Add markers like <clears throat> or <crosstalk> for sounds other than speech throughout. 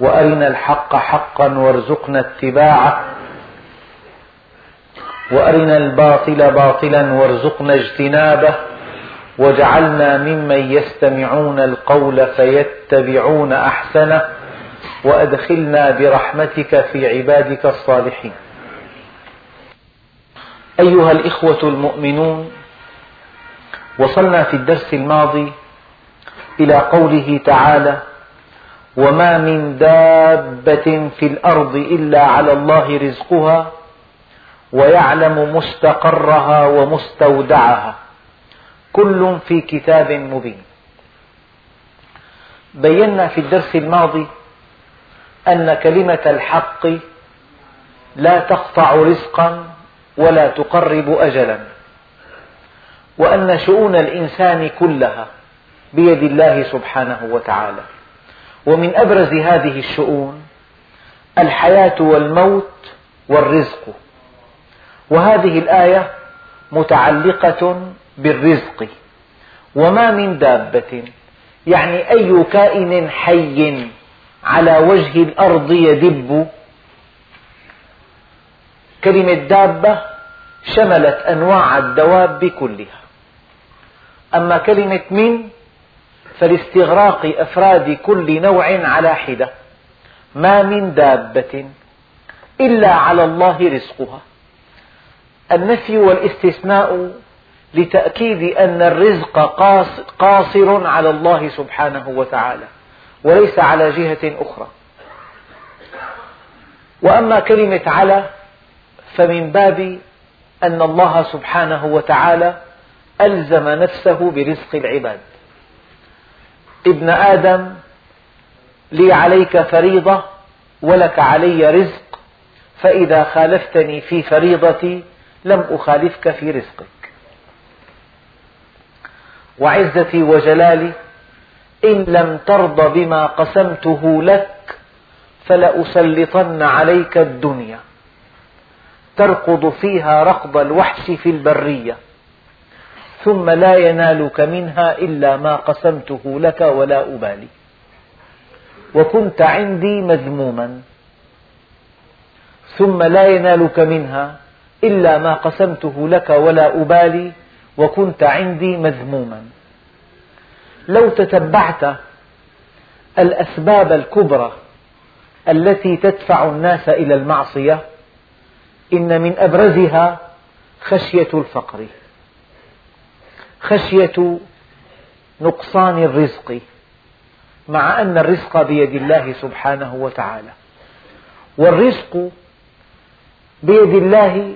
وأرنا الحق حقا وارزقنا اتباعه. وأرنا الباطل باطلا وارزقنا اجتنابه. واجعلنا ممن يستمعون القول فيتبعون أحسنه. وأدخلنا برحمتك في عبادك الصالحين. أيها الإخوة المؤمنون وصلنا في الدرس الماضي إلى قوله تعالى وما من دابة في الأرض إلا على الله رزقها ويعلم مستقرها ومستودعها. كل في كتاب مبين. بينا في الدرس الماضي أن كلمة الحق لا تقطع رزقا ولا تقرب أجلا. وأن شؤون الإنسان كلها بيد الله سبحانه وتعالى. ومن أبرز هذه الشؤون الحياة والموت والرزق. وهذه الآية متعلقة بالرزق. وما من دابة يعني أي كائن حي على وجه الأرض يدب. كلمة دابة شملت أنواع الدواب كلها أما كلمة من فلاستغراق أفراد كل نوع على حدة. ما من دابة إلا على الله رزقها. النفي والاستثناء لتأكيد أن الرزق قاصر على الله سبحانه وتعالى وليس على جهة أخرى. وأما كلمة على فمن باب أن الله سبحانه وتعالى ألزم نفسه برزق العباد. ابن آدم لي عليك فريضة ولك علي رزق فإذا خالفتني في فريضتي لم أخالفك في رزقك. وعزتي وجلالي إن لم ترض بما قسمته لك فلأسلطن عليك الدنيا. تركض فيها ركض الوحش في البرية. ثم لا ينالك منها إلا ما قسمته لك ولا أبالي. وكنت عندي مذموما. ثم لا ينالك منها إلا ما قسمته لك ولا أبالي وكنت عندي مذموما. لو تتبعت الأسباب الكبرى التي تدفع الناس إلى المعصية إن من أبرزها خشية الفقر. خشية نقصان الرزق مع أن الرزق بيد الله سبحانه وتعالى. والرزق بيد الله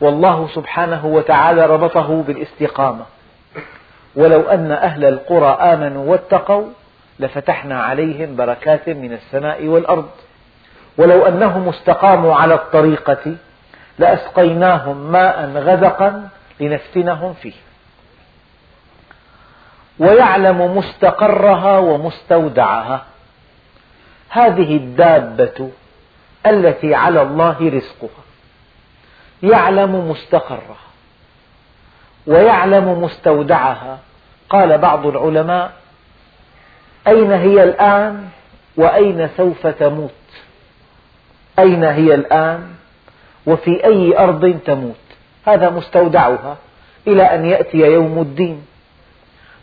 والله سبحانه وتعالى ربطه بالاستقامة. ولو أن أهل القرى آمنوا واتقوا لفتحنا عليهم بركات من السماء والأرض. ولو أنهم استقاموا على الطريقة لأسقيناهم ماء غدقا لنفتنهم فيه. ويعلم مستقرها ومستودعها. هذه الدابة التي على الله رزقها. يعلم مستقرها ويعلم مستودعها. قال بعض العلماء أين هي الآن وأين سوف تموت؟ أين هي الآن وفي أي أرض تموت؟ هذا مستودعها إلى أن يأتي يوم الدين.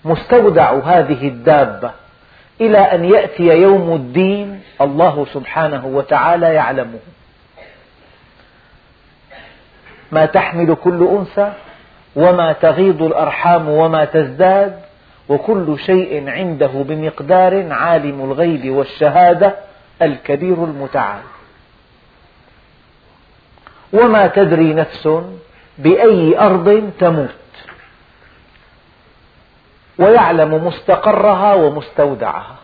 مستودع هذه الدابة إلى أن يأتي يوم الدين الله سبحانه وتعالى يعلمه. ما تحمل كل أنثى وما تغيض الأرحام وما تزداد وكل شيء عنده بمقدار عالم الغيب والشهادة الكبير المتعال. وما تدري نفس بأي أرض تموت. ويعلم مستقرها ومستودعها.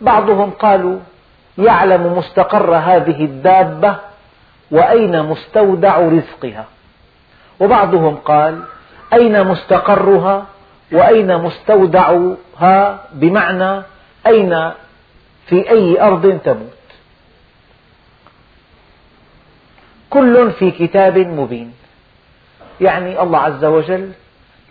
بعضهم قالوا يعلم مستقر هذه الدابة وأين مستودع رزقها. وبعضهم قال أين مستقرها وأين مستودعها؟ بمعنى أين في أي أرض تموت. كل في كتاب مبين. يعني الله عز وجل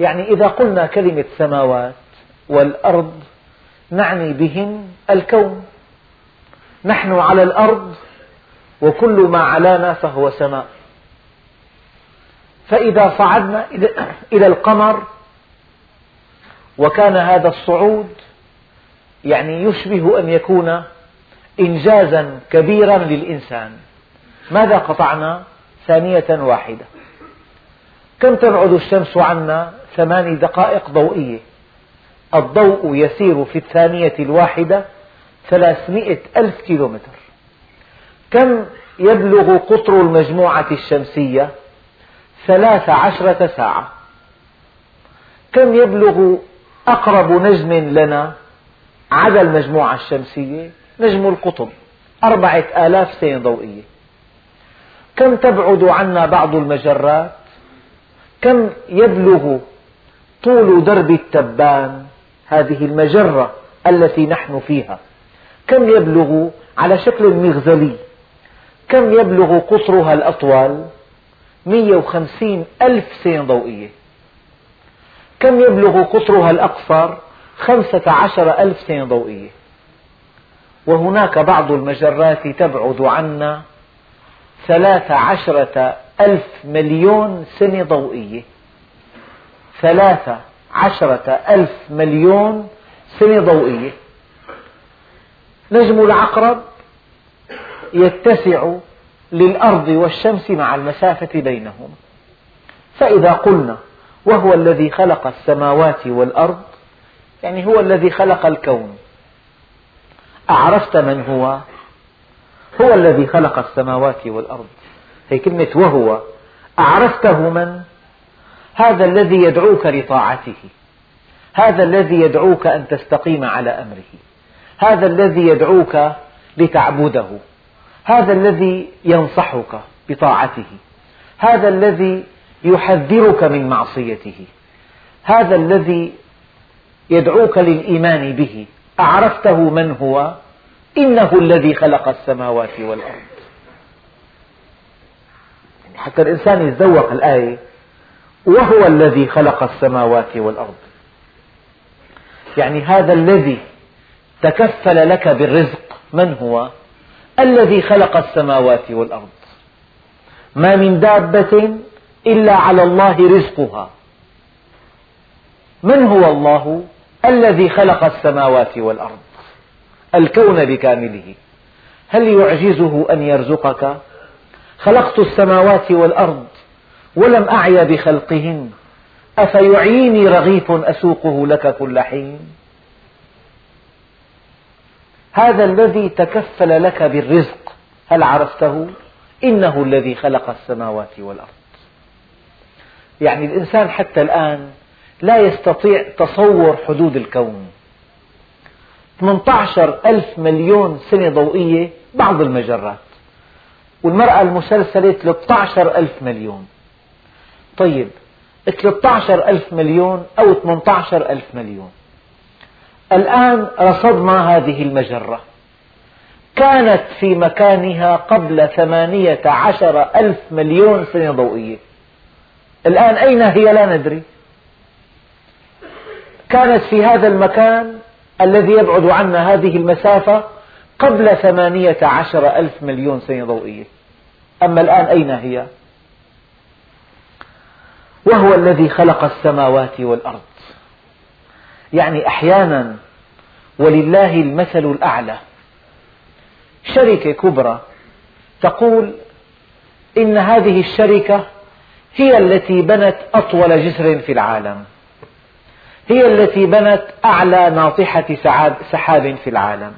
يعني إذا قلنا كلمة سماوات والأرض نعني بهن الكون. نحن على الأرض وكل ما علانا فهو سماء. فإذا صعدنا <clears throat> إلى القمر وكان هذا الصعود يعني يشبه أن يكون إنجازا كبيرا للإنسان. ماذا قطعنا؟ ثانية واحدة. كم تبعد الشمس عنا؟ ثماني دقائق ضوئية. الضوء يسير في الثانية الواحدة ثلاثمئة ألف كيلومتر. كم يبلغ قطر المجموعة الشمسية؟ ثلاث عشرة ساعة. كم يبلغ أقرب نجم لنا؟ عدا المجموعة الشمسية نجم القطب أربعة آلاف سنة ضوئية. كم تبعد عنا بعض المجرات؟ كم يبلغ طول درب التبان هذه المجرة التي نحن فيها. كم يبلغ على شكل مغزلي؟ كم يبلغ قطرها الأطول 150 ألف سنة ضوئية. كم يبلغ قطرها الأقصر؟ خمسة عشر ألف سنة ضوئية. وهناك بعض المجرات تبعد عنا ثلاث عشرة ألف مليون سنة ضوئية. ثلاث عشرة ألف مليون سنة ضوئية. نجم العقرب يتسع للأرض والشمس مع المسافة بينهما فإذا قلنا وهو الذي خلق السماوات والأرض يعني هو الذي خلق الكون. أعرفت من هو؟ هو الذي خلق السماوات والأرض. هي كلمة وهو. أعرفته من؟ هذا الذي يدعوك لطاعته. هذا الذي يدعوك أن تستقيم على أمره. هذا الذي يدعوك لتعبده. هذا الذي ينصحك بطاعته. هذا الذي يحذرك من معصيته. هذا الذي يدعوك للإيمان به. أعرفته من هو؟ إنه الذي خلق السماوات والأرض. حتى الإنسان يتذوق الآية وهو الذي خلق السماوات والأرض. يعني هذا الذي تكفل لك بالرزق من هو؟ الذي خلق السماوات والأرض. ما من دابة إلا على الله رزقها. من هو الله الذي خلق السماوات والأرض؟ الكون بكامله. هل يعجزه أن يرزقك؟ خلقت السماوات والأرض ولم أعي بخلقهن. أفيعيني رغيف أسوقه لك كل حين. هذا الذي تكفل لك بالرزق هل عرفته؟ إنه الذي خلق السماوات والأرض. يعني الإنسان حتى الآن لا يستطيع تصور حدود الكون. 18 ألف مليون سنة ضوئية بعض المجرات. والمرأة المسلسلة 13 ألف مليون. طيب 13 ألف مليون أو 18 ألف مليون. الآن رصدنا هذه المجرة. كانت في مكانها قبل ثمانية عشر ألف مليون سنة ضوئية. الآن أين هي؟ لا ندري. كانت في هذا المكان الذي يبعد عنا هذه المسافة قبل ثمانية عشر ألف مليون سنة ضوئية. أما الآن أين هي؟ وهو الذي خلق السماوات والأرض. يعني أحيانا ولله المثل الأعلى. شركة كبرى تقول إن هذه الشركة هي التي بنت أطول جسر في العالم. هي التي بنت أعلى ناطحة سحاب في العالم.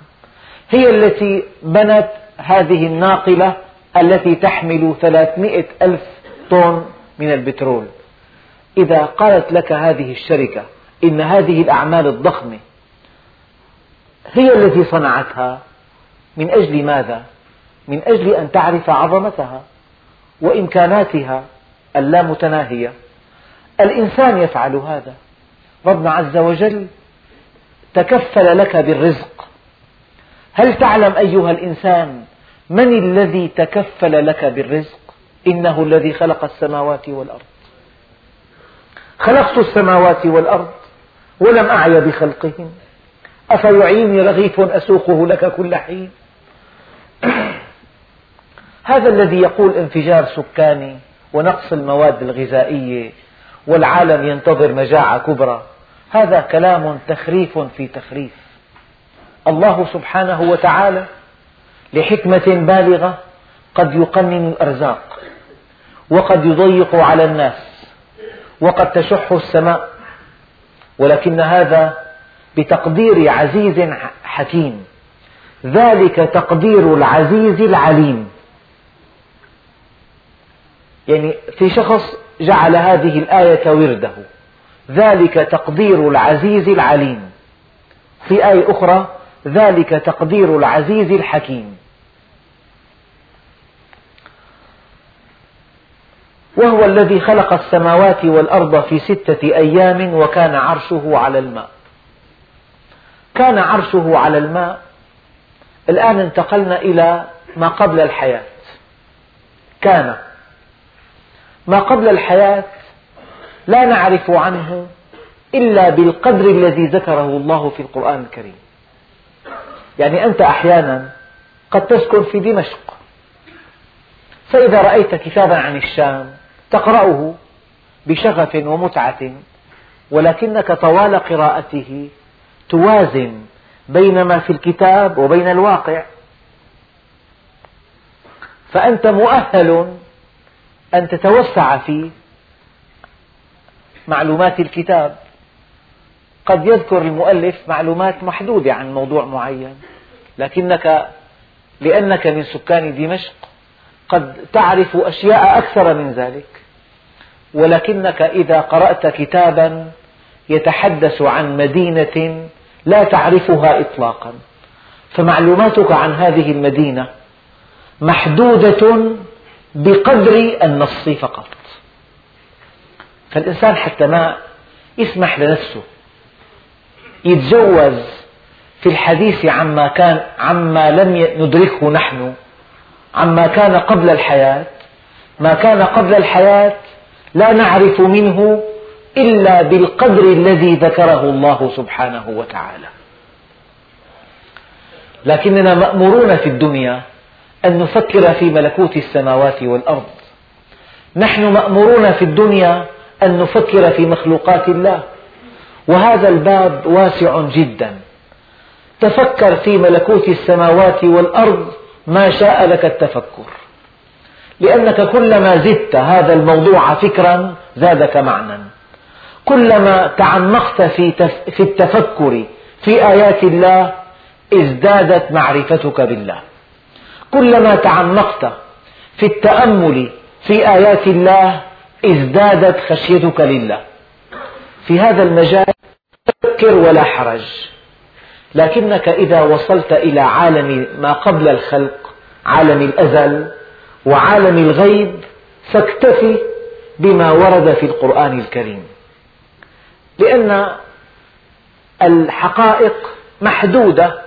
هي التي بنت هذه الناقلة التي تحمل ثلاثمئة ألف طن من البترول. إذا قالت لك هذه الشركة إن هذه الأعمال الضخمة هي التي صنعتها من أجل ماذا؟ من أجل أن تعرف عظمتها وإمكاناتها اللامتناهية. الإنسان يفعل هذا. ربنا عز وجل تكفل لك بالرزق. هل تعلم أيها الإنسان من الذي تكفل لك بالرزق؟ إنه الذي خلق السماوات والأرض. خلقت السماوات والأرض ولم أعي بخلقهن. أفيعيني رغيف أسوقه لك كل حين؟ <clears throat> هذا الذي يقول انفجار سكاني ونقص المواد الغذائية والعالم ينتظر مجاعة كبرى هذا كلام تخريف في تخريف. الله سبحانه وتعالى لحكمة بالغة قد يقنن الأرزاق وقد يضيق على الناس. وقد تشح السماء. ولكن هذا بتقدير عزيز حكيم. ذلك تقدير العزيز العليم. يعني في شخص جعل هذه الآية ورده. ذلك تقدير العزيز العليم. في آية أخرى ذلك تقدير العزيز الحكيم. وهو الذي خلق السماوات والأرض في ستة أيام وكان عرشه على الماء. كان عرشه على الماء. الآن انتقلنا إلى ما قبل الحياة. كان. ما قبل الحياة لا نعرف عنه إلا بالقدر الذي ذكره الله في القرآن الكريم. يعني أنت أحيانا قد تسكن في دمشق. فإذا رأيت كتابا عن الشام تقرأه بشغف ومتعة ولكنك طوال قراءته توازن بين ما في الكتاب وبين الواقع. فأنت مؤهل أن تتوسع في معلومات الكتاب. قد يذكر المؤلف معلومات محدودة عن موضوع معين لكنك لأنك من سكان دمشق قد تعرف أشياء أكثر من ذلك. ولكنك إذا قرأت كتابا يتحدث عن مدينة لا تعرفها إطلاقا. فمعلوماتك عن هذه المدينة محدودة بقدر النص فقط. فالإنسان حتى ما يسمح لنفسه يتجوز في الحديث عما كان عما لم ندركه نحن عما كان قبل الحياة ما كان قبل الحياة لا نعرف منه إلا بالقدر الذي ذكره الله سبحانه وتعالى. لكننا مأمورون في الدنيا أن نفكر في ملكوت السماوات والأرض. نحن مأمورون في الدنيا أن نفكر في مخلوقات الله. وهذا الباب واسع جدا. تفكر في ملكوت السماوات والأرض ما شاء لك التفكر. لأنك كلما زدت هذا الموضوع فكرا زادك معنى كلما تعمقت في في التفكر في آيات الله ازدادت معرفتك بالله. كلما تعمقت في التأمل في آيات الله ازدادت خشيتك لله. في هذا المجال فكر ولا حرج. لكنك إذا وصلت إلى عالم ما قبل الخلق عالم الأزل وعالم الغيب فاكتفي بما ورد في القرآن الكريم. لأن الحقائق محدودة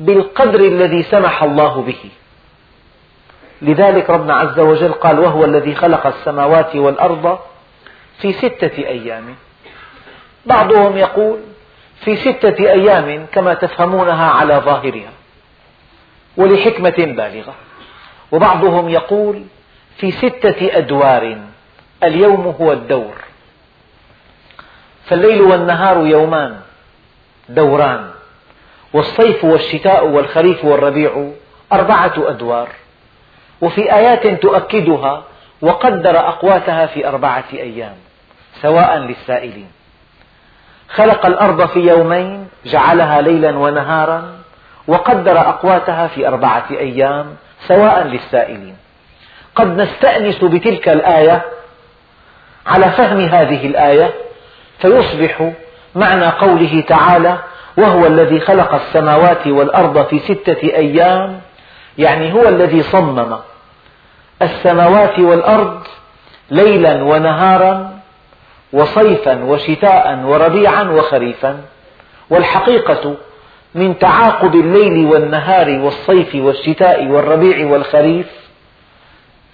بالقدر الذي سمح الله به. لذلك ربنا عز وجل قال وهو الذي خلق السماوات والأرض في ستة أيام بعضهم يقول في ستة أيام كما تفهمونها على ظاهرها ولحكمة بالغة. وبعضهم يقول في ستة أدوار اليوم هو الدور. فالليل والنهار يومان دوران. والصيف والشتاء والخريف والربيع أربعة أدوار. وفي آيات تؤكدها وقدر أقواتها في أربعة أيام سواء للسائلين. خلق الأرض في يومين جعلها ليلا ونهارا وقدر أقواتها في أربعة أيام سواء للسائلين. قد نستأنس بتلك الآية على فهم هذه الآية فيصبح معنى قوله تعالى وهو الذي خلق السماوات والأرض في ستة أيام يعني هو الذي صمم السماوات والأرض ليلا ونهارا وصيفا وشتاء وربيعا وخريفا. والحقيقة من تعاقب الليل والنهار والصيف والشتاء والربيع والخريف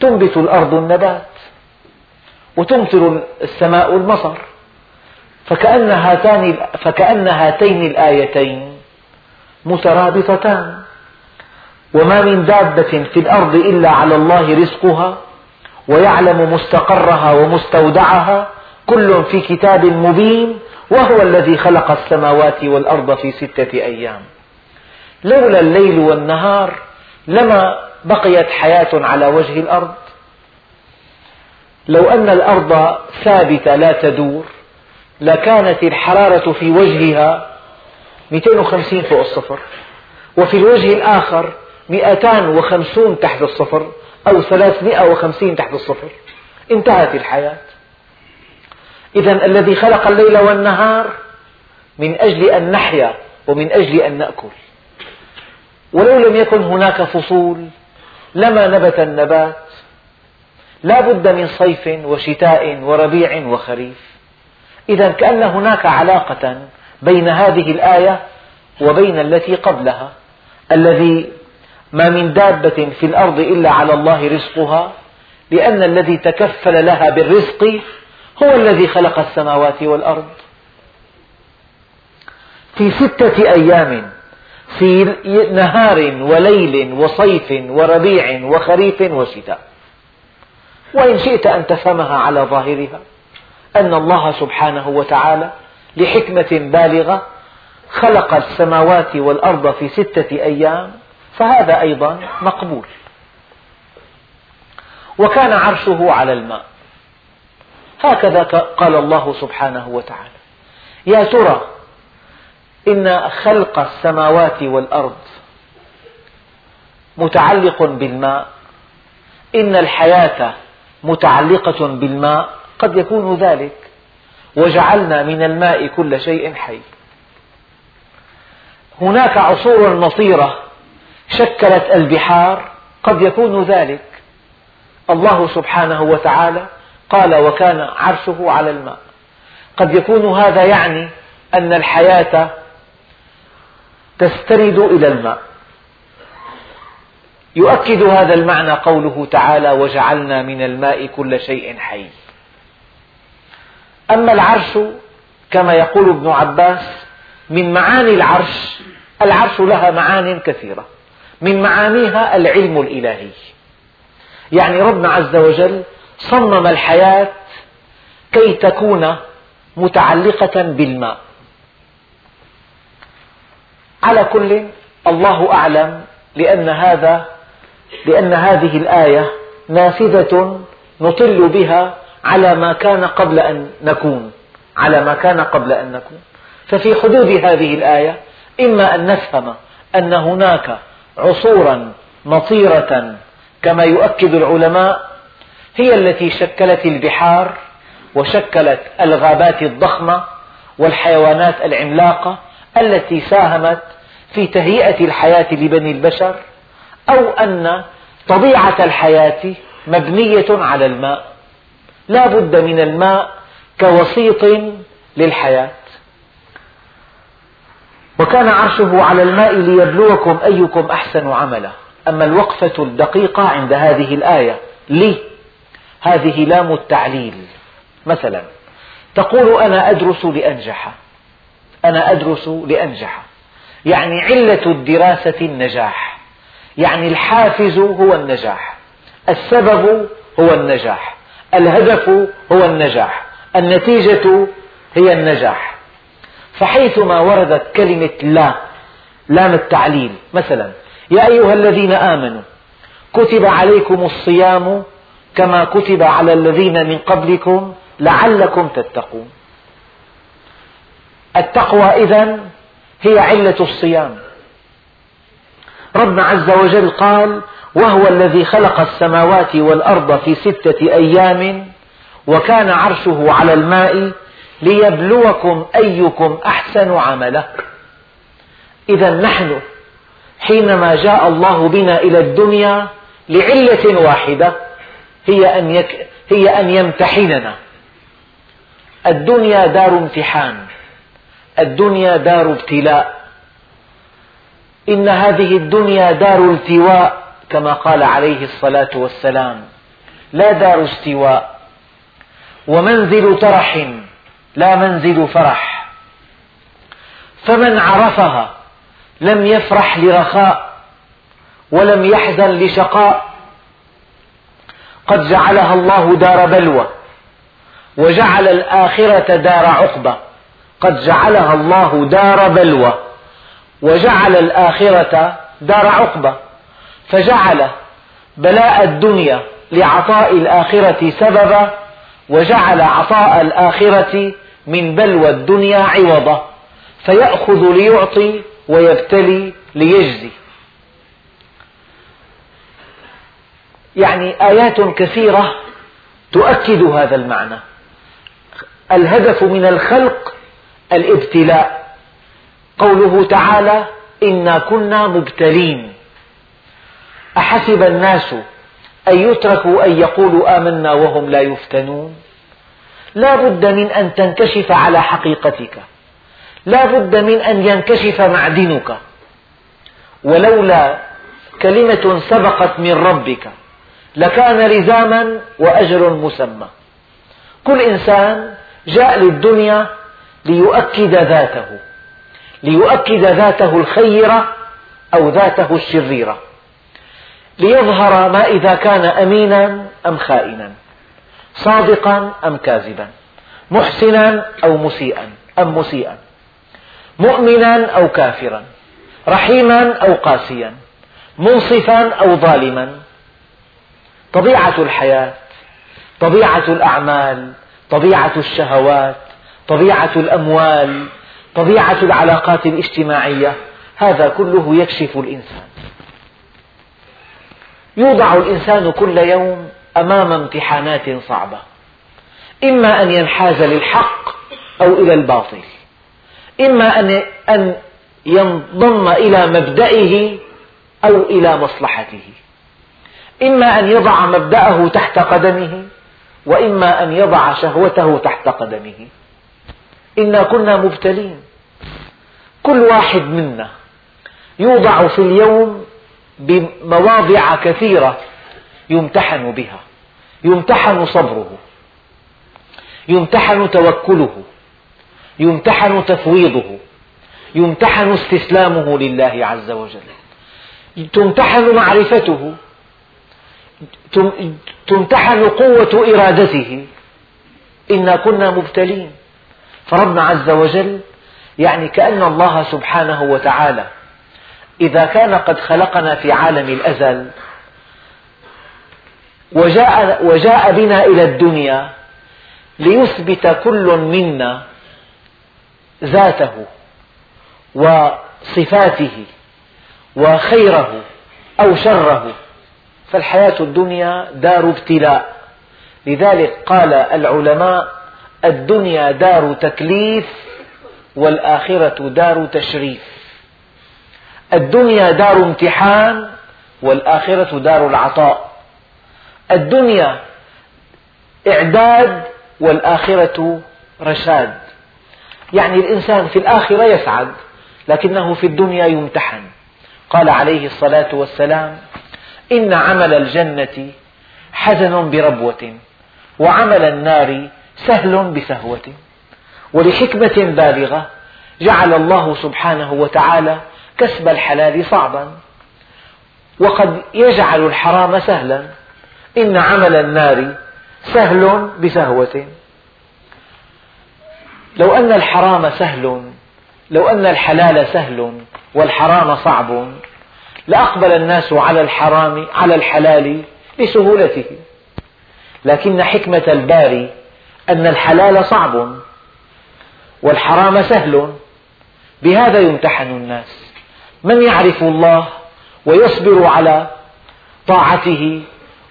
تنبت الأرض النبات وتمطر السماء المطر فكأن, هاتان فكأن هاتين الآيتين مترابطتان. وما من دابة في الأرض إلا على الله رزقها ويعلم مستقرها ومستودعها كل في كتاب مبين وهو الذي خلق السماوات والأرض في ستة أيام. لولا الليل والنهار لما بقيت حياة على وجه الأرض. لو أن الأرض ثابتة لا تدور لكانت الحرارة في وجهها 250 فوق الصفر وفي الوجه الآخر 250 تحت الصفر أو 350 تحت الصفر. انتهت الحياة. إذا الذي خلق الليل والنهار من أجل أن نحيا ومن أجل أن نأكل. ولو لم يكن هناك فصول لما نبت النبات؟ لا بد من صيف وشتاء وربيع وخريف. إذا كأن هناك علاقة بين هذه الآية وبين التي قبلها الذي ما من دابة في الأرض إلا على الله رزقها لأن الذي تكفل لها بالرزق هو الذي خلق السماوات والأرض. في ستة أيام في نهار وليل وصيف وربيع وخريف وشتاء. وإن شئت أن تفهمها على ظاهرها أن الله سبحانه وتعالى لحكمة بالغة خلق السماوات والأرض في ستة أيام فهذا أيضا مقبول. وكان عرشه على الماء. هكذا قال الله سبحانه وتعالى. يا ترى إن خلق السماوات والأرض متعلق بالماء؟ إن الحياة متعلقة بالماء؟ قد يكون ذلك. وجعلنا من الماء كل شيء حي. هناك عصور مطيرة شكلت البحار قد يكون ذلك. الله سبحانه وتعالى قال وكان عرشه على الماء. قد يكون هذا يعني أن الحياة تستند إلى الماء. يؤكد هذا المعنى قوله تعالى وجعلنا من الماء كل شيء حي أما العرش كما يقول ابن عباس من معاني العرش العرش لها معان كثيرة. من معانيها العلم الإلهي. يعني ربنا عز وجل صمم الحياة كي تكون متعلقة بالماء. على كل الله أعلم لأن هذا لأن هذه الآية نافذة نطل بها على ما كان قبل أن نكون على ما كان قبل أن نكون. ففي حدود هذه الآية إما أن نفهم أن هناك عصورا مطيرة كما يؤكد العلماء هي التي شكلت البحار وشكلت الغابات الضخمة والحيوانات العملاقة التي ساهمت في تهيئة الحياة لبني البشر أو أن طبيعة الحياة مبنية على الماء. لا بد من الماء كوسيط للحياة. وكان عرشه على الماء ليبلوكم أيكم أحسن عملا. أما الوقفة الدقيقة عند هذه الآية لي هذه لام التعليل. مثلا تقول أنا أدرس لأنجح. أنا أدرس لأنجح. يعني علة الدراسة النجاح. يعني الحافز هو النجاح. السبب هو النجاح. الهدف هو النجاح. النتيجة هي النجاح. فحيثما وردت كلمة لا لام التعليل مثلا يا أيها الذين آمنوا كتب عليكم الصيام كما كتب على الذين من قبلكم لعلكم تتقون. التقوى إذن هي علة الصيام. ربنا عز وجل قال وهو الذي خلق السماوات والأرض في ستة أيام وكان عرشه على الماء ليبلوكم أيكم أحسن عملا إذا نحن حينما جاء الله بنا إلى الدنيا لعلة واحدة هي أن, يك هي أن يمتحننا. الدنيا دار امتحان. الدنيا دار ابتلاء. إن هذه الدنيا دار التواء كما قال عليه الصلاة والسلام لا دار استواء. ومنزل ترح لا منزل فرح. فمن عرفها لم يفرح لرخاء ولم يحزن لشقاء قد جعلها الله دار بلوى وجعل الآخرة دار عقبة قد جعلها الله دار بلوى وجعل الآخرة دار عقبة فجعل بلاء الدنيا لعطاء الآخرة سببا وجعل عطاء الآخرة من بلوى الدنيا عوضا. فيأخذ ليعطي ويبتلي ليجزي. يعني آيات كثيرة تؤكد هذا المعنى. الهدف من الخلق الابتلاء. قوله تعالى إنا كنا مبتلين. أحسب الناس أن يتركوا أن يقولوا آمنا وهم لا يفتنون؟ لا بد من أن تنكشف على حقيقتك. لا بد من أن ينكشف معدنك. ولولا كلمة سبقت من ربك لكان لزاما وأجر مسمى. كل إنسان جاء للدنيا ليؤكد ذاته ليؤكد ذاته الخيرة أو ذاته الشريرة ليظهر ما إذا كان أمينا أم خائنا صادقا أم كاذبا محسنا أو مسيئا أم مسيئا مؤمنا أو كافرا رحيما أو قاسيا منصفا أو ظالما. طبيعة الحياة طبيعة الأعمال طبيعة الشهوات طبيعة الأموال طبيعة العلاقات الاجتماعية هذا كله يكشف الإنسان. يوضع الإنسان كل يوم أمام امتحانات صعبة إما أن ينحاز للحق أو إلى الباطل إما أن ينضم إلى مبدئه أو إلى مصلحته. إما أن يضع مبدأه تحت قدمه وإما أن يضع شهوته تحت قدمه. إنا كنا مبتلين. كل واحد منا يوضع في اليوم بمواضع كثيرة يمتحن بها. يمتحن صبره. يمتحن توكله. يمتحن تفويضه. يمتحن استسلامه لله عز وجل. تمتحن معرفته. تمتحن قوة إرادته. إنا كنا مبتلين. فربنا عز وجل يعني كأن الله سبحانه وتعالى إذا كان قد خلقنا في عالم الأزل وجاء, وجاء بنا إلى الدنيا ليثبت كل منا ذاته وصفاته وخيره أو شره. فالحياة الدنيا دار ابتلاء. لذلك قال العلماء الدنيا دار تكليف والآخرة دار تشريف. الدنيا دار امتحان والآخرة دار العطاء. الدنيا إعداد والآخرة رشاد. يعني الإنسان في الآخرة يسعد لكنه في الدنيا يمتحن. قال عليه الصلاة والسلام إن عمل الجنة حزن بربوة وعمل النار سهل بسهوة. ولحكمة بالغة جعل الله سبحانه وتعالى كسب الحلال صعبا. وقد يجعل الحرام سهلا. إن عمل النار سهل بسهوة. لو أن الحرام سهل لو أن الحلال سهل والحرام صعب. لأقبل الناس على الحرام على الحلال لسهولته. لكن حكمة الباري أن الحلال صعب والحرام سهل. بهذا يمتحن الناس. من يعرف الله ويصبر على طاعته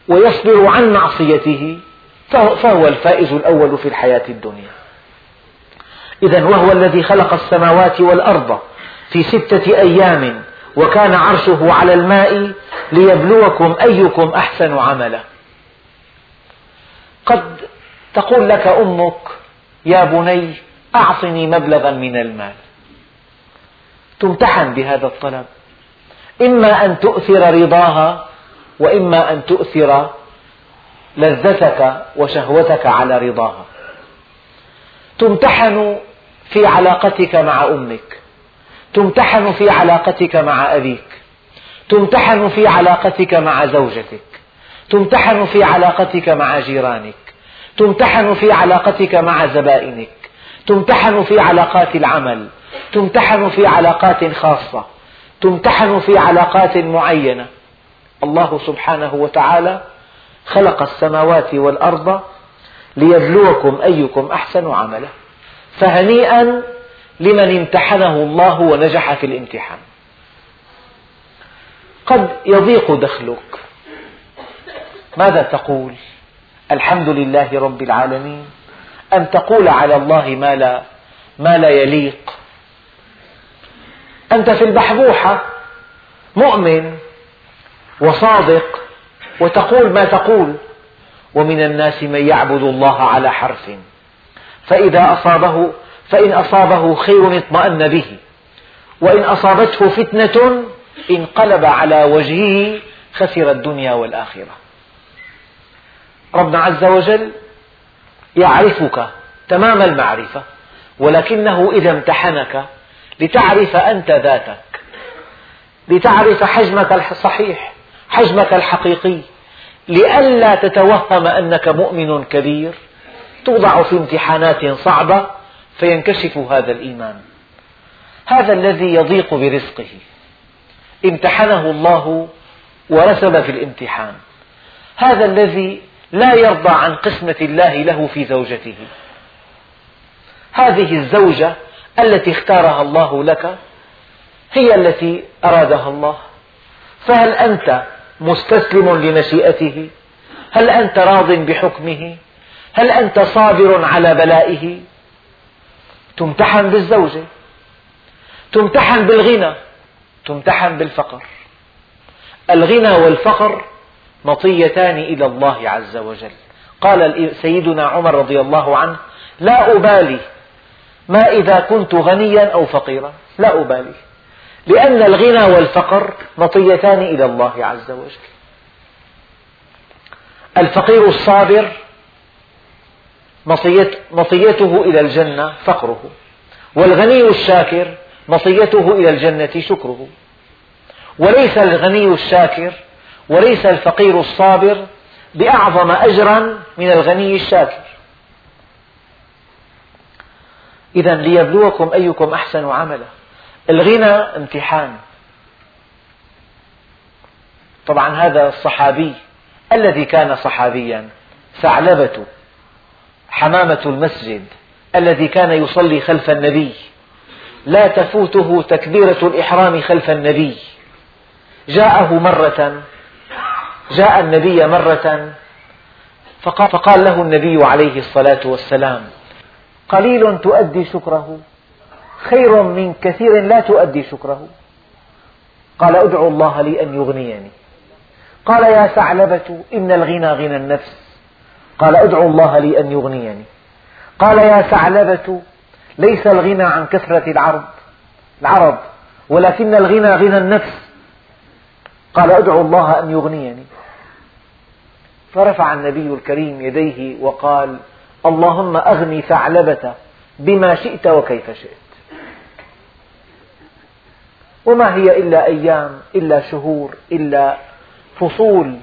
ويصبر عن معصيته فهو الفائز الأول في الحياة الدنيا. إذا وهو الذي خلق السماوات والأرض في ستة أيام. وكان عرشه على الماء ليبلوكم أيكم أحسن عملا. قد تقول لك أمك يا بني أعطني مبلغا من المال. تمتحن بهذا الطلب. إما أن تؤثر رضاها وإما أن تؤثر لذتك وشهوتك على رضاها. تمتحن في علاقتك مع أمك. تمتحن في علاقتك مع أبيك تمتحن في علاقتك مع زوجتك تمتحن في علاقتك مع جيرانك تمتحن في علاقتك مع زبائنك تمتحن في علاقات العمل تمتحن في علاقات خاصة تمتحن في علاقات معينة. الله سبحانه وتعالى خلق السماوات والأرض ليبلوكم أيكم أحسن عملا. فهنيئا لمن امتحنه الله ونجح في الامتحان. قد يضيق دخلك. ماذا تقول؟ الحمد لله رب العالمين. أن تقول على الله ما لا, ما لا يليق. أنت في البحبوحة مؤمن وصادق وتقول ما تقول. ومن الناس من يعبد الله على حرف. فإذا أصابه فإن أصابه خير اطمأن به. وإن أصابته فتنة انقلب على وجهه خسر الدنيا والآخرة. ربنا عز وجل يعرفك تمام المعرفة ولكنه إذا امتحنك لتعرف أنت ذاتك لتعرف حجمك الصحيح حجمك الحقيقي لئلا تتوهم أنك مؤمن كبير توضع في امتحانات صعبة فينكشف هذا الإيمان. هذا الذي يضيق برزقه. امتحنه الله ورسب في الامتحان. هذا الذي لا يرضى عن قسمة الله له في زوجته. هذه الزوجة التي اختارها الله لك هي التي أرادها الله. فهل أنت مستسلم لمشيئته؟ هل أنت راض بحكمه؟ هل أنت صابر على بلائه؟ تمتحن بالزوجة تمتحن بالغنى تمتحن بالفقر. الغنى والفقر مطيتان إلى الله عز وجل. قال سيدنا عمر رضي الله عنه لا أبالي ما إذا كنت غنيا أو فقيرا. لا أبالي. لأن الغنى والفقر مطيتان إلى الله عز وجل. الفقير الصابر مطيته إلى الجنة فقره. والغني الشاكر مطيته إلى الجنة شكره. وليس الغني الشاكر وليس الفقير الصابر بأعظم أجرا من الغني الشاكر. إذا ليبلوكم أيكم أحسن عملا. الغنى امتحان. طبعا هذا الصحابي الذي كان صحابيا ثعلبة. حمامة المسجد الذي كان يصلي خلف النبي. لا تفوته تكبيرة الإحرام خلف النبي. جاءه مرة جاء النبي مرة فقال له النبي عليه الصلاة والسلام قليل تؤدي شكره خير من كثير لا تؤدي شكره. قال ادعو الله لي أن يغنيني. قال يا ثعلبة إن الغنى غنى النفس. قال ادعو الله لي أن يغنيني. قال يا ثعلبة ليس الغنى عن كثرة العرض العرض ولكن الغنى غنى النفس. قال ادعو الله أن يغنيني. فرفع النبي الكريم يديه وقال اللهم أغني ثعلبة بما شئت وكيف شئت. وما هي إلا أيام إلا شهور إلا فصول.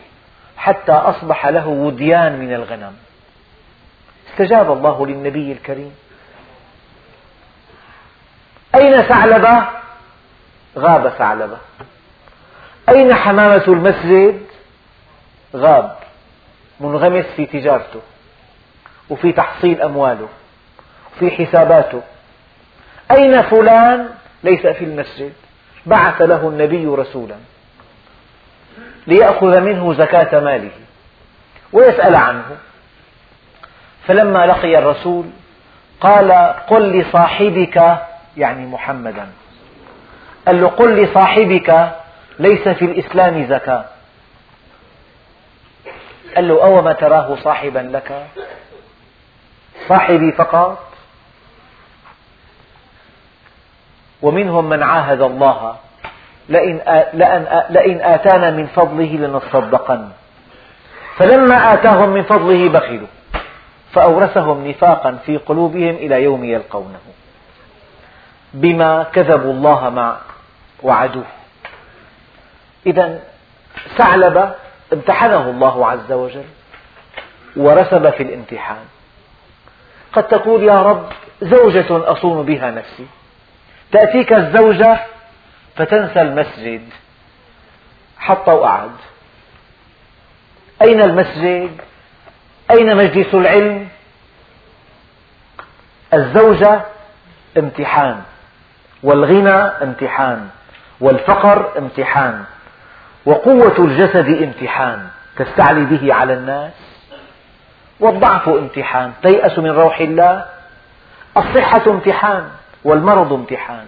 حتى أصبح له وديان من الغنم. استجاب الله للنبي الكريم. أين ثعلبة؟ غاب ثعلبة. أين حمامة المسجد؟ غاب. منغمس في تجارته وفي تحصيل أمواله وفي حساباته. أين فلان؟ ليس في المسجد. بعث له النبي رسولا. ليأخذ منه زكاة ماله ويسأل عنه. فلما لقي الرسول قال قل لصاحبك يعني محمدا قال له قل لصاحبك ليس في الإسلام زكاة. قال له أوما تراه صاحبا لك؟ صاحبي فقط. ومنهم من عاهد الله. لئن, لئن آتانا من فضله لنصدقن. فلما آتاهم من فضله بخلوا فأورثهم نفاقا في قلوبهم إلى يوم يلقونه. بما كذبوا الله مع وعدوه. إذا ثعلبة امتحنه الله عز وجل ورسب في الامتحان. قد تقول يا رب زوجة أصون بها نفسي تأتيك الزوجة فتنسى المسجد حتى وقعد أين المسجد؟ أين مجلس العلم؟ الزوجة امتحان والغنى امتحان والفقر امتحان وقوة الجسد امتحان تستعلي به على الناس والضعف امتحان تيأس من روح الله الصحة امتحان والمرض امتحان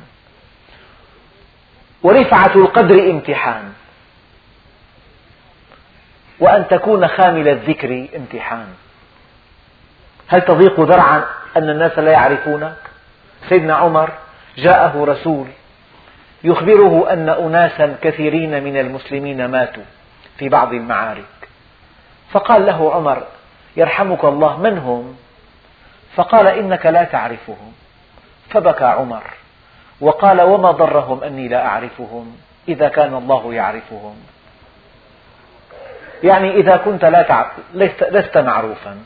ورفعة القدر امتحان. وأن تكون خامل الذكر امتحان. هل تضيق ذرعا أن الناس لا يعرفونك سيدنا عمر جاءه رسول يخبره أن أناسا كثيرين من المسلمين ماتوا في بعض المعارك. فقال له عمر يرحمك الله من هم؟ فقال إنك لا تعرفهم. فبكى عمر. وقال وما ضرهم أني لا أعرفهم إذا كان الله يعرفهم. يعني إذا كنت لا تعرف لست معروفا.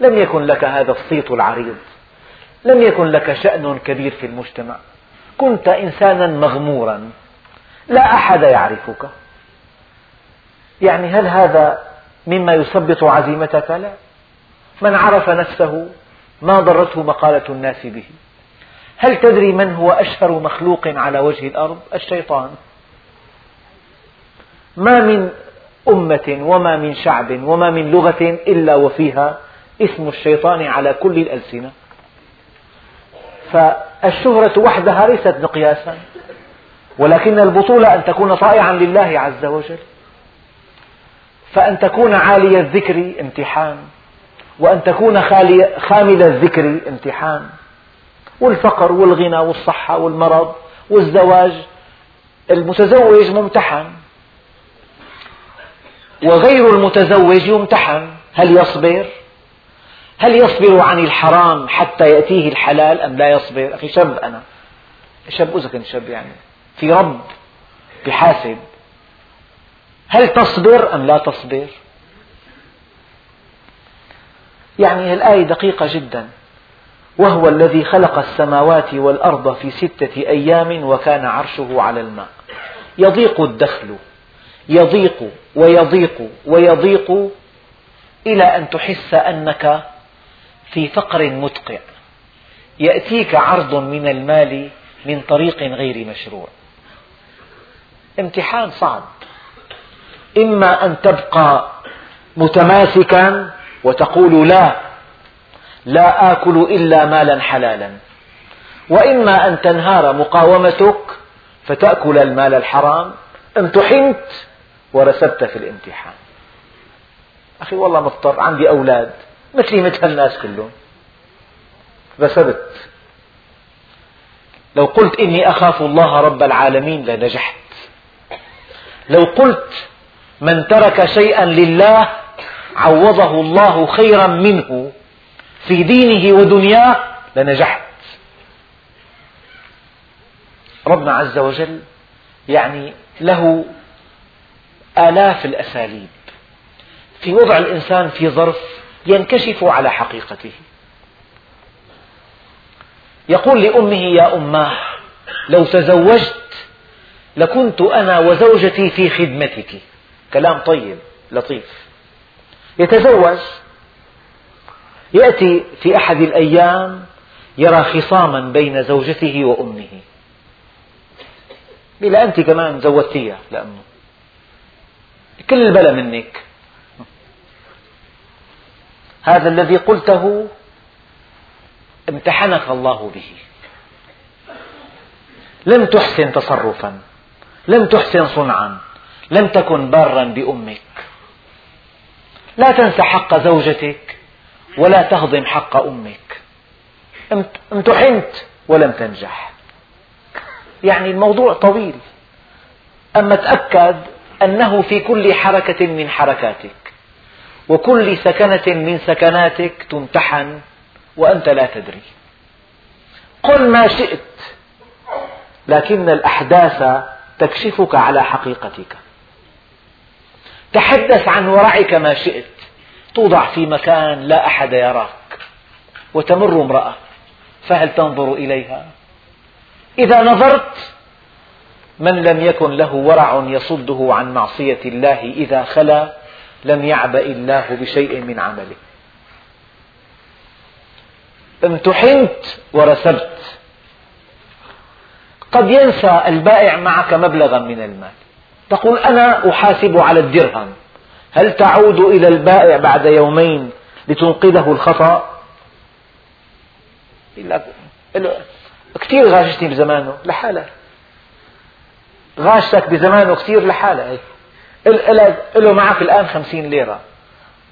لم يكن لك هذا الصيت العريض. لم يكن لك شأن كبير في المجتمع. كنت إنسانا مغمورا. لا أحد يعرفك. يعني هل هذا مما يثبط عزيمتك؟ لا. من عرف نفسه ما ضرته مقالة الناس به. هل تدري من هو أشهر مخلوق على وجه الأرض؟ الشيطان. ما من أمة وما من شعب وما من لغة إلا وفيها اسم الشيطان على كل الألسنة. فالشهرة وحدها ليست مقياسا ولكن البطولة أن تكون طائعا لله عز وجل. فأن تكون عالي الذكر امتحان وأن تكون خامل الذكر امتحان. والفقر والغنى والصحة والمرض والزواج المتزوج ممتحن. وغير المتزوج يمتحن. هل يصبر؟ هل يصبر عن الحرام حتى يأتيه الحلال أم لا يصبر؟ أخي شاب أنا. شاب إذا كنت شاب يعني. في رب بحاسب هل تصبر أم لا تصبر؟ يعني الآية دقيقة جدا. وهو الذي خلق السماوات والأرض في ستة أيام وكان عرشه على الماء. يضيق الدخل يضيق ويضيق ويضيق إلى أن تحس أنك في فقر مدقع يأتيك عرض من المال من طريق غير مشروع. امتحان صعب. إما أن تبقى متماسكا وتقول لا لا آكل إلا مالا حلالا. وإما أن تنهار مقاومتك فتأكل المال الحرام. امتحنت ورسبت في الامتحان. أخي والله مضطر عندي أولاد مثلي مثل الناس كلهم. رسبت. لو قلت إني أخاف الله رب العالمين لنجحت. لو قلت من ترك شيئا لله عوضه الله خيرا منه. في دينه ودنياه لنجحت. ربنا عز وجل يعني له آلاف الأساليب. في وضع الإنسان في ظرف ينكشف على حقيقته. يقول لأمه يا أماه لو تزوجت لكنت أنا وزوجتي في خدمتك. كلام طيب لطيف. يتزوج يأتي في أحد الأيام يرى خصاما بين زوجته وأمه. بلا أنت كمان زوجتيها لأمه. كل البلا منك. هذا الذي قلته امتحنك الله به. لم تحسن تصرفا لم تحسن صنعا لم تكن بارا بأمك. لا تنس حق زوجتك. ولا تهضم حق أمك. امتحنت ولم تنجح. يعني الموضوع طويل. أما تأكد أنه في كل حركة من حركاتك وكل سكنة من سكناتك تمتحن وأنت لا تدري. قل ما شئت لكن الأحداث تكشفك على حقيقتك. تحدث عن ورعك ما شئت توضع في مكان لا أحد يراك وتمر امرأة فهل تنظر إليها؟ إذا نظرت من لم يكن له ورع يصده عن معصية الله إذا خلا لم يعبأ الله بشيء من عمله. امتحنت ورسبت. قد ينسى البائع معك مبلغا من المال. تقول أنا أحاسب على الدرهم. هل تعود إلى البائع بعد يومين لتنقذه الخطأ؟ كثير غاشتني بزمانه لحالها غاشتك بزمانه كثير لحالها له معك الآن خمسين ليرة.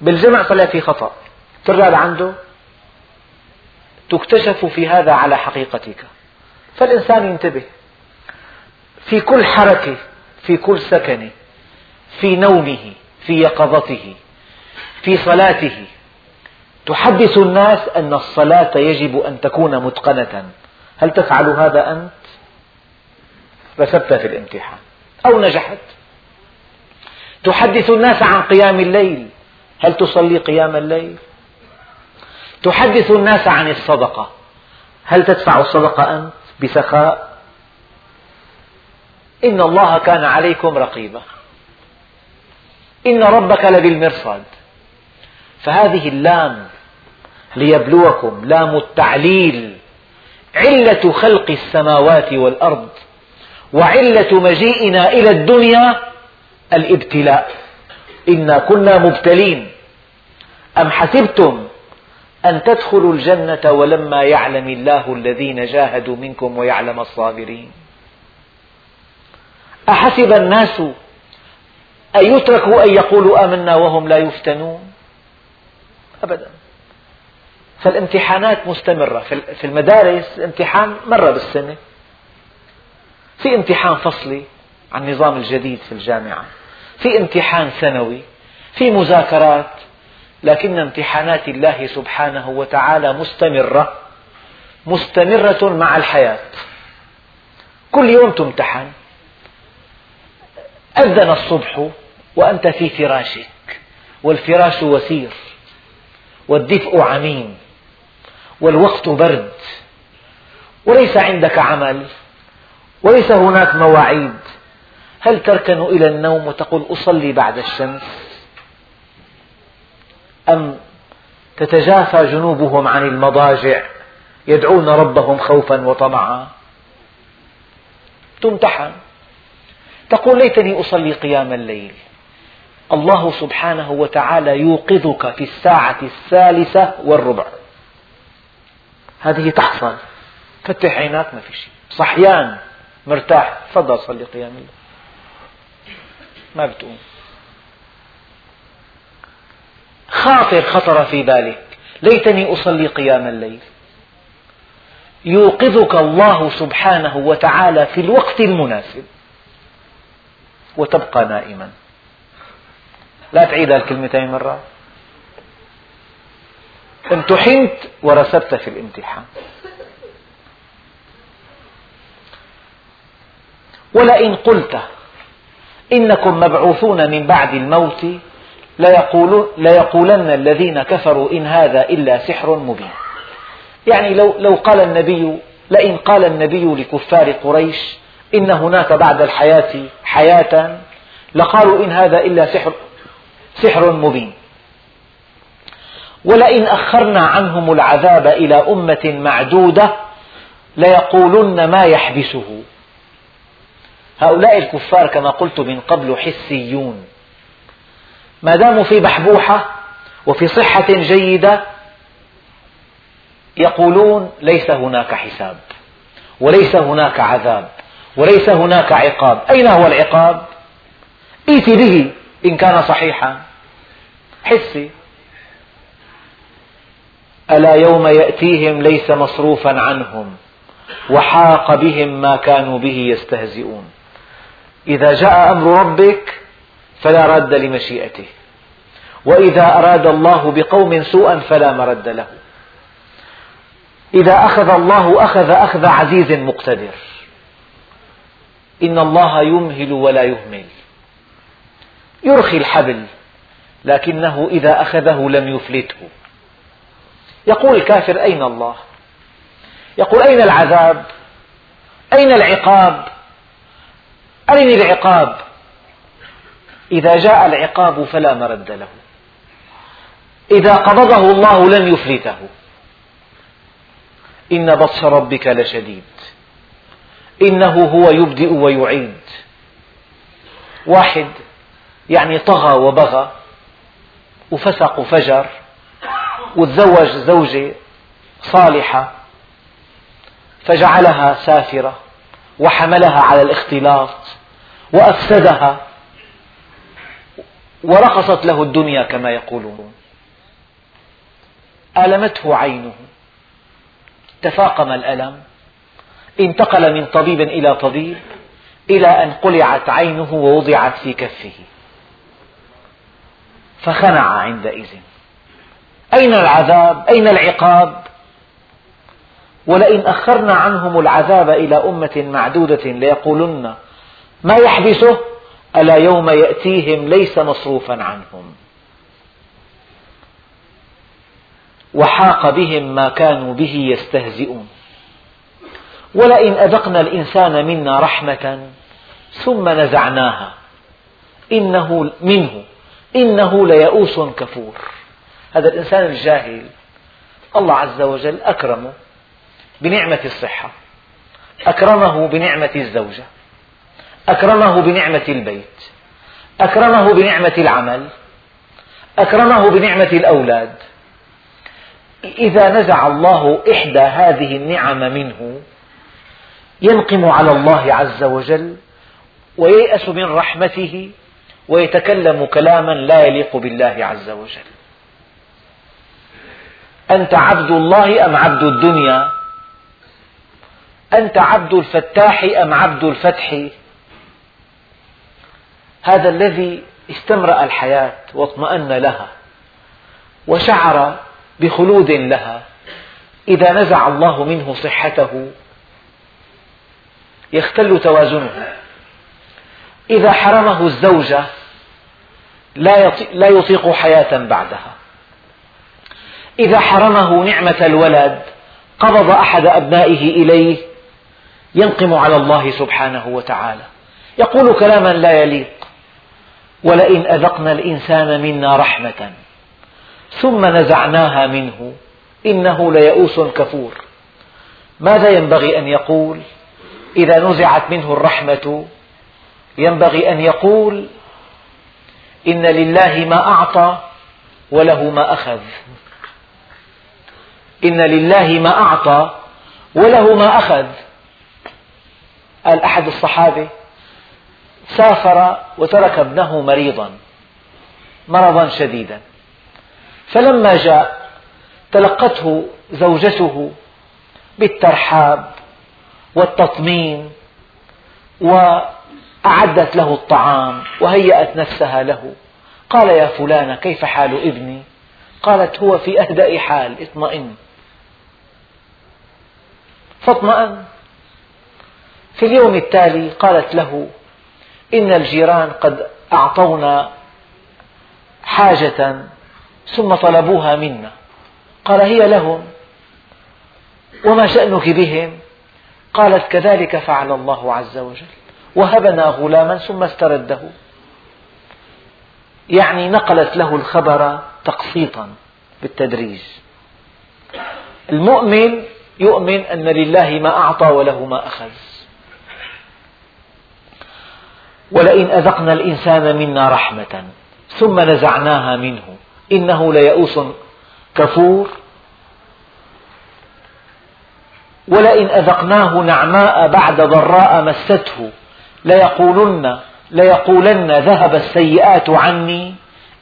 بالجمع طلع في خطأ. ترجع لعنده؟ تكتشف في هذا على حقيقتك. فالإنسان ينتبه. في كل حركة في كل سكنة في نومه في يقظته في صلاته. تحدث الناس أن الصلاة يجب أن تكون متقنة. هل تفعل هذا أنت؟ رسبت في الامتحان. أو نجحت. تحدث الناس عن قيام الليل. هل تصلي قيام الليل؟ تحدث الناس عن الصدقة. هل تدفع الصدقة أنت بسخاء؟ إن الله كان عليكم رقيبا. إن ربك لبالمرصاد. فهذه اللام ليبلوكم لام التعليل. علة خلق السماوات والأرض وعلة مجيئنا إلى الدنيا الابتلاء. إنا كنا مبتلين. أم حسبتم أن تدخلوا الجنة ولما يعلم الله الذين جاهدوا منكم ويعلم الصابرين؟ أحسب الناس أن يتركوا أن يقولوا آمنا وهم لا يفتنون؟ أبدا. فالامتحانات مستمرة. في المدارس امتحان مرة بالسنة. في امتحان فصلي عن النظام الجديد في الجامعة. في امتحان سنوي. في مذاكرات. لكن امتحانات الله سبحانه وتعالى مستمرة. مستمرة مع الحياة. كل يوم تمتحن. أذن الصبح. وأنت في فراشك والفراش وسير والدفء عميم والوقت برد. وليس عندك عمل وليس هناك مواعيد. هل تركن إلى النوم وتقول أصلي بعد الشمس؟ أم تتجافى جنوبهم عن المضاجع يدعون ربهم خوفا وطمعا؟ تمتحن. تقول ليتني أصلي قيام الليل. الله سبحانه وتعالى يوقظك في الساعة الثالثة والربع. هذه تحصل. فتح عيناك ما في شيء. صحيان. مرتاح. تفضل صلي قيام الليل ما بتقوم. خاطر خطر في بالك ليتني أصلي قيام الليل. يوقظك الله سبحانه وتعالى في الوقت المناسب. وتبقى نائما. لا تعيد الكلمتين مرة. امتحنت ورسبت في الامتحان. ولئن قلت إنكم مبعوثون من بعد الموت ليقولن الذين كفروا إن هذا إلا سحر مبين. يعني لو, لو قال النبي لئن قال النبي لكفار قريش إن هناك بعد الحياة حياة لقالوا إن هذا إلا سحر, سحر مبين. ولئن أخرنا عنهم العذاب إلى أمة معدودة ليقولن ما يحبسه. هؤلاء الكفار كما قلت من قبل حسيون. ما داموا في بحبوحة وفي صحة جيدة يقولون ليس هناك حساب وليس هناك عذاب وليس هناك عقاب. أين هو العقاب؟ ائت به إن كان صحيحا. حسي. ألا يوم يأتيهم ليس مصروفا عنهم وحاق بهم ما كانوا به يستهزئون. إذا جاء أمر ربك فلا راد لمشيئته. وإذا أراد الله بقوم سوءا فلا مرد له. إذا أخذ الله أخذ أخذ عزيز مقتدر. إن الله يمهل ولا يهمل. يرخي الحبل لكنه إذا أخذه لم يفلته. يقول الكافر أين الله؟ يقول أين العذاب؟ أين العقاب؟ أين العقاب؟ إذا جاء العقاب فلا مرد له. إذا قبضه الله لن يفلته. إن بطش ربك لشديد. إنه هو يبدئ ويعيد. واحد يعني طغى وبغى وفسق وفجر وتزوج زوجة صالحة فجعلها سافرة وحملها على الاختلاط وأفسدها ورقصت له الدنيا كما يقولون. آلمته عينه. تفاقم الألم. انتقل من طبيب إلى طبيب إلى أن قلعت عينه ووضعت في كفه. فخنع عندئذ. أين العذاب؟ أين العقاب؟ ولئن أخرنا عنهم العذاب إلى أمة معدودة ليقولن ما يحبسه؟ ألا يوم يأتيهم ليس مصروفا عنهم. وحاق بهم ما كانوا به يستهزئون. ولئن أذقنا الإنسان منا رحمة ثم نزعناها. إنه منه. إنه ليئوس كفور. هذا الإنسان الجاهل. الله عز وجل أكرمه بنعمة الصحة. أكرمه بنعمة الزوجة. أكرمه بنعمة البيت. أكرمه بنعمة العمل. أكرمه بنعمة الأولاد. إذا نزع الله إحدى هذه النعم منه ينقم على الله عز وجل وييأس من رحمته ويتكلم كلاما لا يليق بالله عز وجل. أنت عبد الله أم عبد الدنيا؟ أنت عبد الفتاح أم عبد الفتح؟ هذا الذي استمرأ الحياة واطمأن لها وشعر بخلود لها إذا نزع الله منه صحته يختل توازنه. إذا حرمه الزوجة لا يطيق حياة بعدها. إذا حرمه نعمة الولد قبض أحد أبنائه إليه ينقم على الله سبحانه وتعالى. يقول كلاما لا يليق ولئن أذقنا الإنسان منا رحمة ثم نزعناها منه إنه ليئوس كفور. ماذا ينبغي أن يقول؟ إذا نزعت منه الرحمة ينبغي أن يقول إن لله ما أعطى وله ما أخذ. إن لله ما أعطى وله ما أخذ. قال أحد الصحابة سافر وترك ابنه مريضا مرضا شديدا. فلما جاء تلقته زوجته بالترحاب والتطمين وأعدت له الطعام وهيأت نفسها له. قال يا فلانة كيف حال ابني؟ قالت هو في أهدأ حال اطمئن. فاطمأن في اليوم التالي قالت له إن الجيران قد أعطونا حاجة ثم طلبوها منا. قال هي لهم. وما شأنك بهم؟ قالت كذلك فعل الله عز وجل. وهبنا غلاما ثم استرده. يعني نقلت له الخبر تقسيطا بالتدريج المؤمن يؤمن أن لله ما أعطى وله ما أخذ. ولئن أذقنا الإنسان منا رحمة ثم نزعناها منه إنه ليئوس كفور. ولئن أذقناه نعماء بعد ضراء مسته ليقولن ليقولن ذهب السيئات عني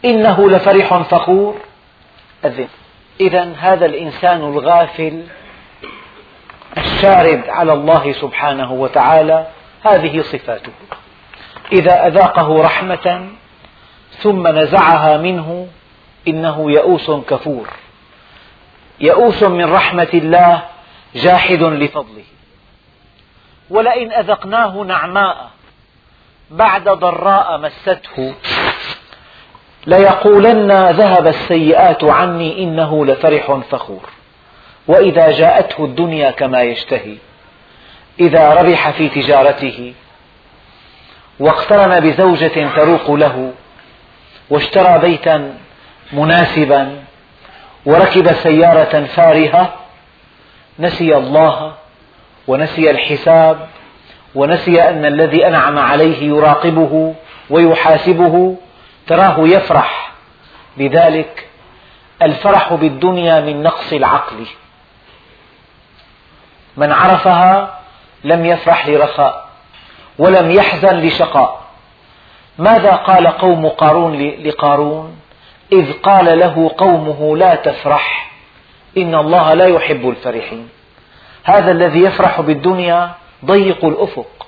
إنه لفرح فخور. إذا هذا الإنسان الغافل الشارد على الله سبحانه وتعالى هذه صفاته. إذا أذاقه رحمة ثم نزعها منه إنه يئوس كفور. يئوس من رحمة الله جاحد لفضله. ولئن أذقناه نعماء بعد ضراء مسته ليقولن ذهب السيئات عني إنه لفرح فخور. وإذا جاءته الدنيا كما يشتهي إذا ربح في تجارته واقترن بزوجة تروق له واشترى بيتا مناسبا وركب سيارة فارهة نسي الله ونسي الحساب ونسي أن الذي أنعم عليه يراقبه ويحاسبه تراه يفرح. لذلك الفرح بالدنيا من نقص العقل. من عرفها لم يفرح لرخاء ولم يحزن لشقاء. ماذا قال قوم قارون لقارون؟ إذ قال له قومه لا تفرح إن الله لا يحب الفرحين. هذا الذي يفرح بالدنيا ضيق الأفق.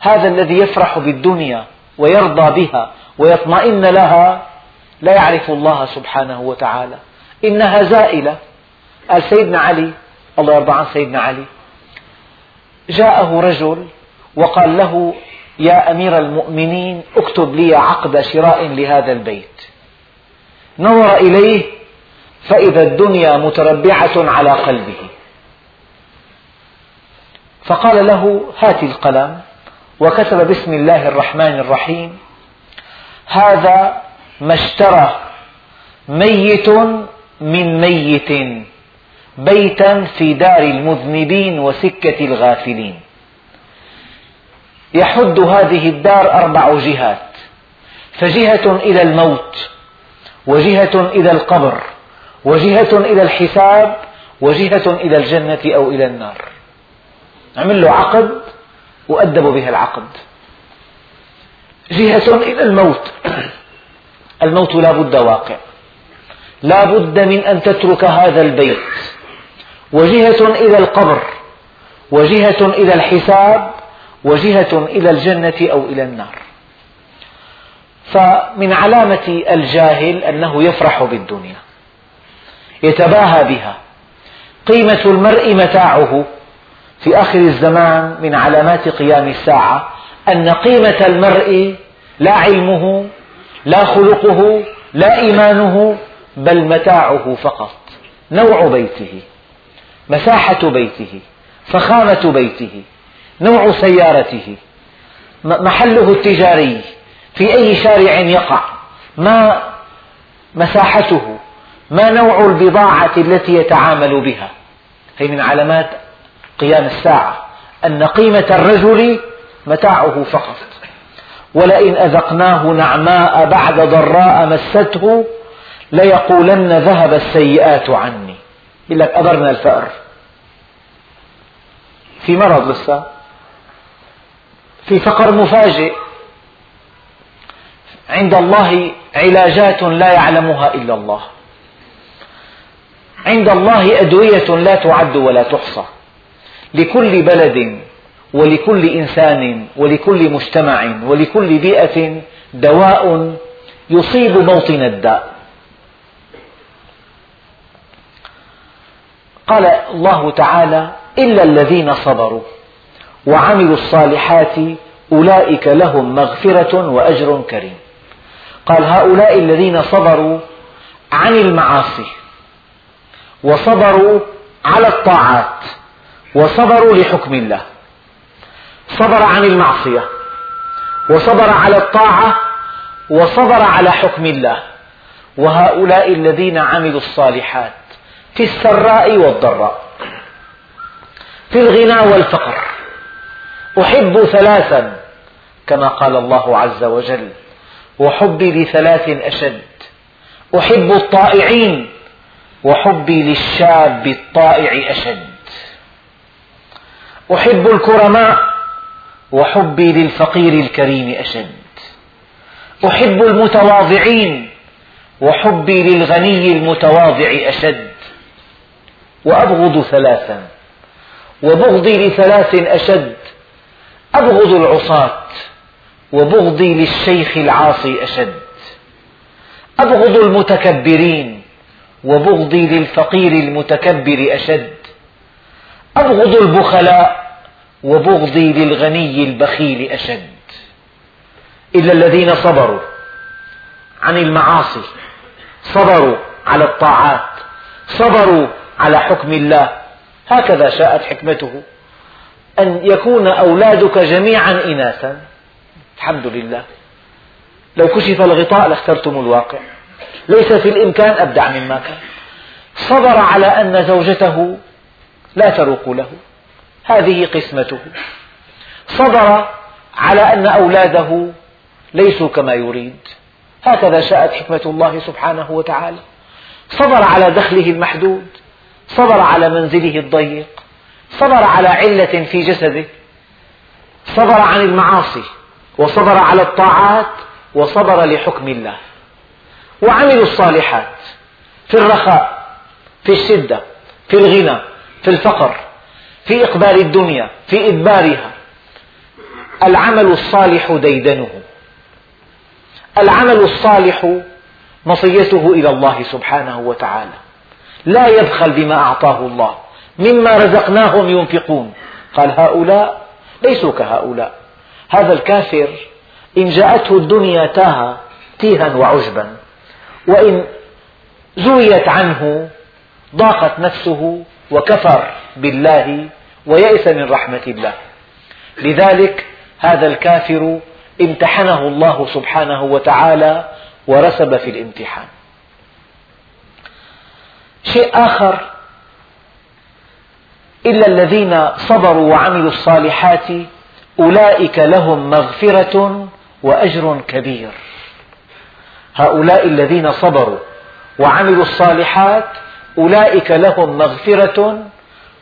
هذا الذي يفرح بالدنيا ويرضى بها ويطمئن لها لا يعرف الله سبحانه وتعالى. إنها زائلة. قال سيدنا علي الله يرضى عن سيدنا علي. جاءه رجل وقال له يا أمير المؤمنين اكتب لي عقد شراء لهذا البيت. نظر إليه فإذا الدنيا متربعة على قلبه. فقال له هات القلم وكتب بسم الله الرحمن الرحيم هذا ما اشترى ميت من ميت بيتا في دار المذنبين وسكة الغافلين. يحد هذه الدار أربع جهات فجهة إلى الموت وجهة إلى القبر وجهة إلى الحساب وجهة إلى الجنة أو إلى النار. عمل له عقد وأدبوا بها العقد. جهة إلى الموت. <clears throat> الموت لا بد واقع. لا بد من أن تترك هذا البيت. وجهة إلى القبر. وجهة إلى الحساب. وجهة إلى الجنة أو إلى النار. فمن علامة الجاهل أنه يفرح بالدنيا. يتباهى بها. قيمة المرء متاعه. في آخر الزمان من علامات قيام الساعة أن قيمة المرء لا علمه لا خلقه لا إيمانه بل متاعه فقط. نوع بيته مساحة بيته فخامة بيته نوع سيارته محله التجاري في أي شارع يقع ما مساحته ما نوع البضاعة التي يتعامل بها. هي من علامات قيام الساعة. أن قيمة الرجل متاعه فقط. ولئن أذقناه نعماء بعد ضراء مسته ليقولن ذهب السيئات عني. يقول لك أبرنا الفأر في مرض لسه. في فقر مفاجئ. عند الله علاجات لا يعلمها إلا الله. عند الله أدوية لا تعد ولا تحصى. لكل بلد ولكل إنسان ولكل مجتمع ولكل بيئة دواء يصيب موطن الداء. قال الله تعالى إلا الذين صبروا وعملوا الصالحات أولئك لهم مغفرة وأجر كريم. قال هؤلاء الذين صبروا عن المعاصي وصبروا على الطاعات. وصبروا لحكم الله. صبر عن المعصية وصبر على الطاعة وصبر على حكم الله. وهؤلاء الذين عملوا الصالحات في السراء والضراء في الغنى والفقر. أحب ثلاثا كما قال الله عز وجل وحبي لثلاث أشد. أحب الطائعين وحبي للشاب الطائع أشد. أحب الكرماء وحبي للفقير الكريم أشد. أحب المتواضعين وحبي للغني المتواضع أشد. وأبغض ثلاثا وبغضي لثلاث أشد. أبغض العصاة وبغضي للشيخ العاصي أشد. أبغض المتكبرين وبغضي للفقير المتكبر أشد. أبغض البخلاء وبغضي للغني البخيل أشد. إلا الذين صبروا عن المعاصي صبروا على الطاعات صبروا على حكم الله. هكذا شاءت حكمته. أن يكون أولادك جميعا إناثا. الحمد لله. لو كشف الغطاء لاخترتم الواقع. ليس في الإمكان أبدع مما كان. صبر على أن زوجته لا تروق له. هذه قسمته. صبر على أن أولاده ليسوا كما يريد. هكذا شاءت حكمة الله سبحانه وتعالى. صبر على دخله المحدود. صبر على منزله الضيق. صبر على علة في جسده. صبر عن المعاصي. وصبر على الطاعات. وصبر لحكم الله. وعملوا الصالحات في الرخاء في الشدة في الغنى. في الفقر في إقبال الدنيا في إدبارها. العمل الصالح ديدنه. العمل الصالح مصيته إلى الله سبحانه وتعالى. لا يبخل بما أعطاه الله. مما رزقناهم ينفقون. قال هؤلاء ليسوا كهؤلاء. هذا الكافر إن جاءته الدنيا تاه تيها وعجبا. وإن زويت عنه ضاقت نفسه وكفر بالله ويئس من رحمة الله. لذلك هذا الكافر امتحنه الله سبحانه وتعالى ورسب في الامتحان. شيء آخر إلا الذين صبروا وعملوا الصالحات أولئك لهم مغفرة وأجر كبير. هؤلاء الذين صبروا وعملوا الصالحات أولئك لهم مغفرة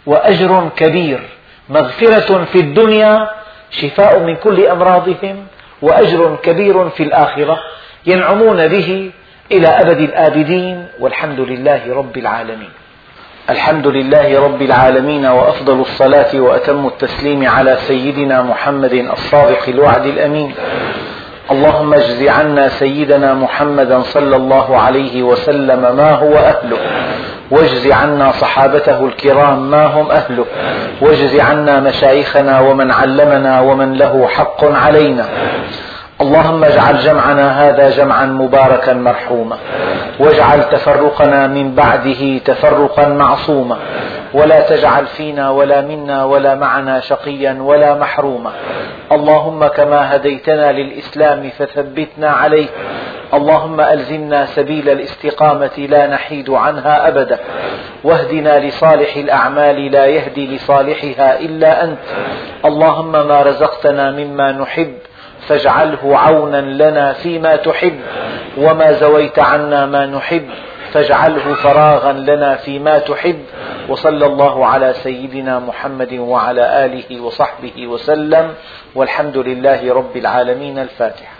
وأجر كبير. مغفرة في الدنيا شفاء من كل أمراضهم وأجر كبير في الآخرة ينعمون به إلى أبد الآبدين والحمد لله رب العالمين. الحمد لله رب العالمين وأفضل الصلاة وأتم التسليم على سيدنا محمد الصادق الوعد الأمين. اللهم اجز عنا سيدنا محمدا صلى الله عليه وسلم ما هو أهله. واجز عنا صحابته الكرام ما هم أهله. واجز عنا مشايخنا ومن علمنا ومن له حق علينا. اللهم اجعل جمعنا هذا جمعا مباركا مرحوما واجعل تفرقنا من بعده تفرقا معصوما ولا تجعل فينا ولا منا ولا معنا شقيا ولا محروما. اللهم كما هديتنا للإسلام فثبتنا عليه. اللهم ألزمنا سبيل الاستقامة لا نحيد عنها أبدا. واهدنا لصالح الأعمال لا يهدي لصالحها إلا أنت. اللهم ما رزقتنا مما نحب فاجعله عونا لنا فيما تحب وما زويت عنا ما نحب فاجعله فراغا لنا فيما تحب. وصلى الله على سيدنا محمد وعلى آله وصحبه وسلم والحمد لله رب العالمين. الفاتحة.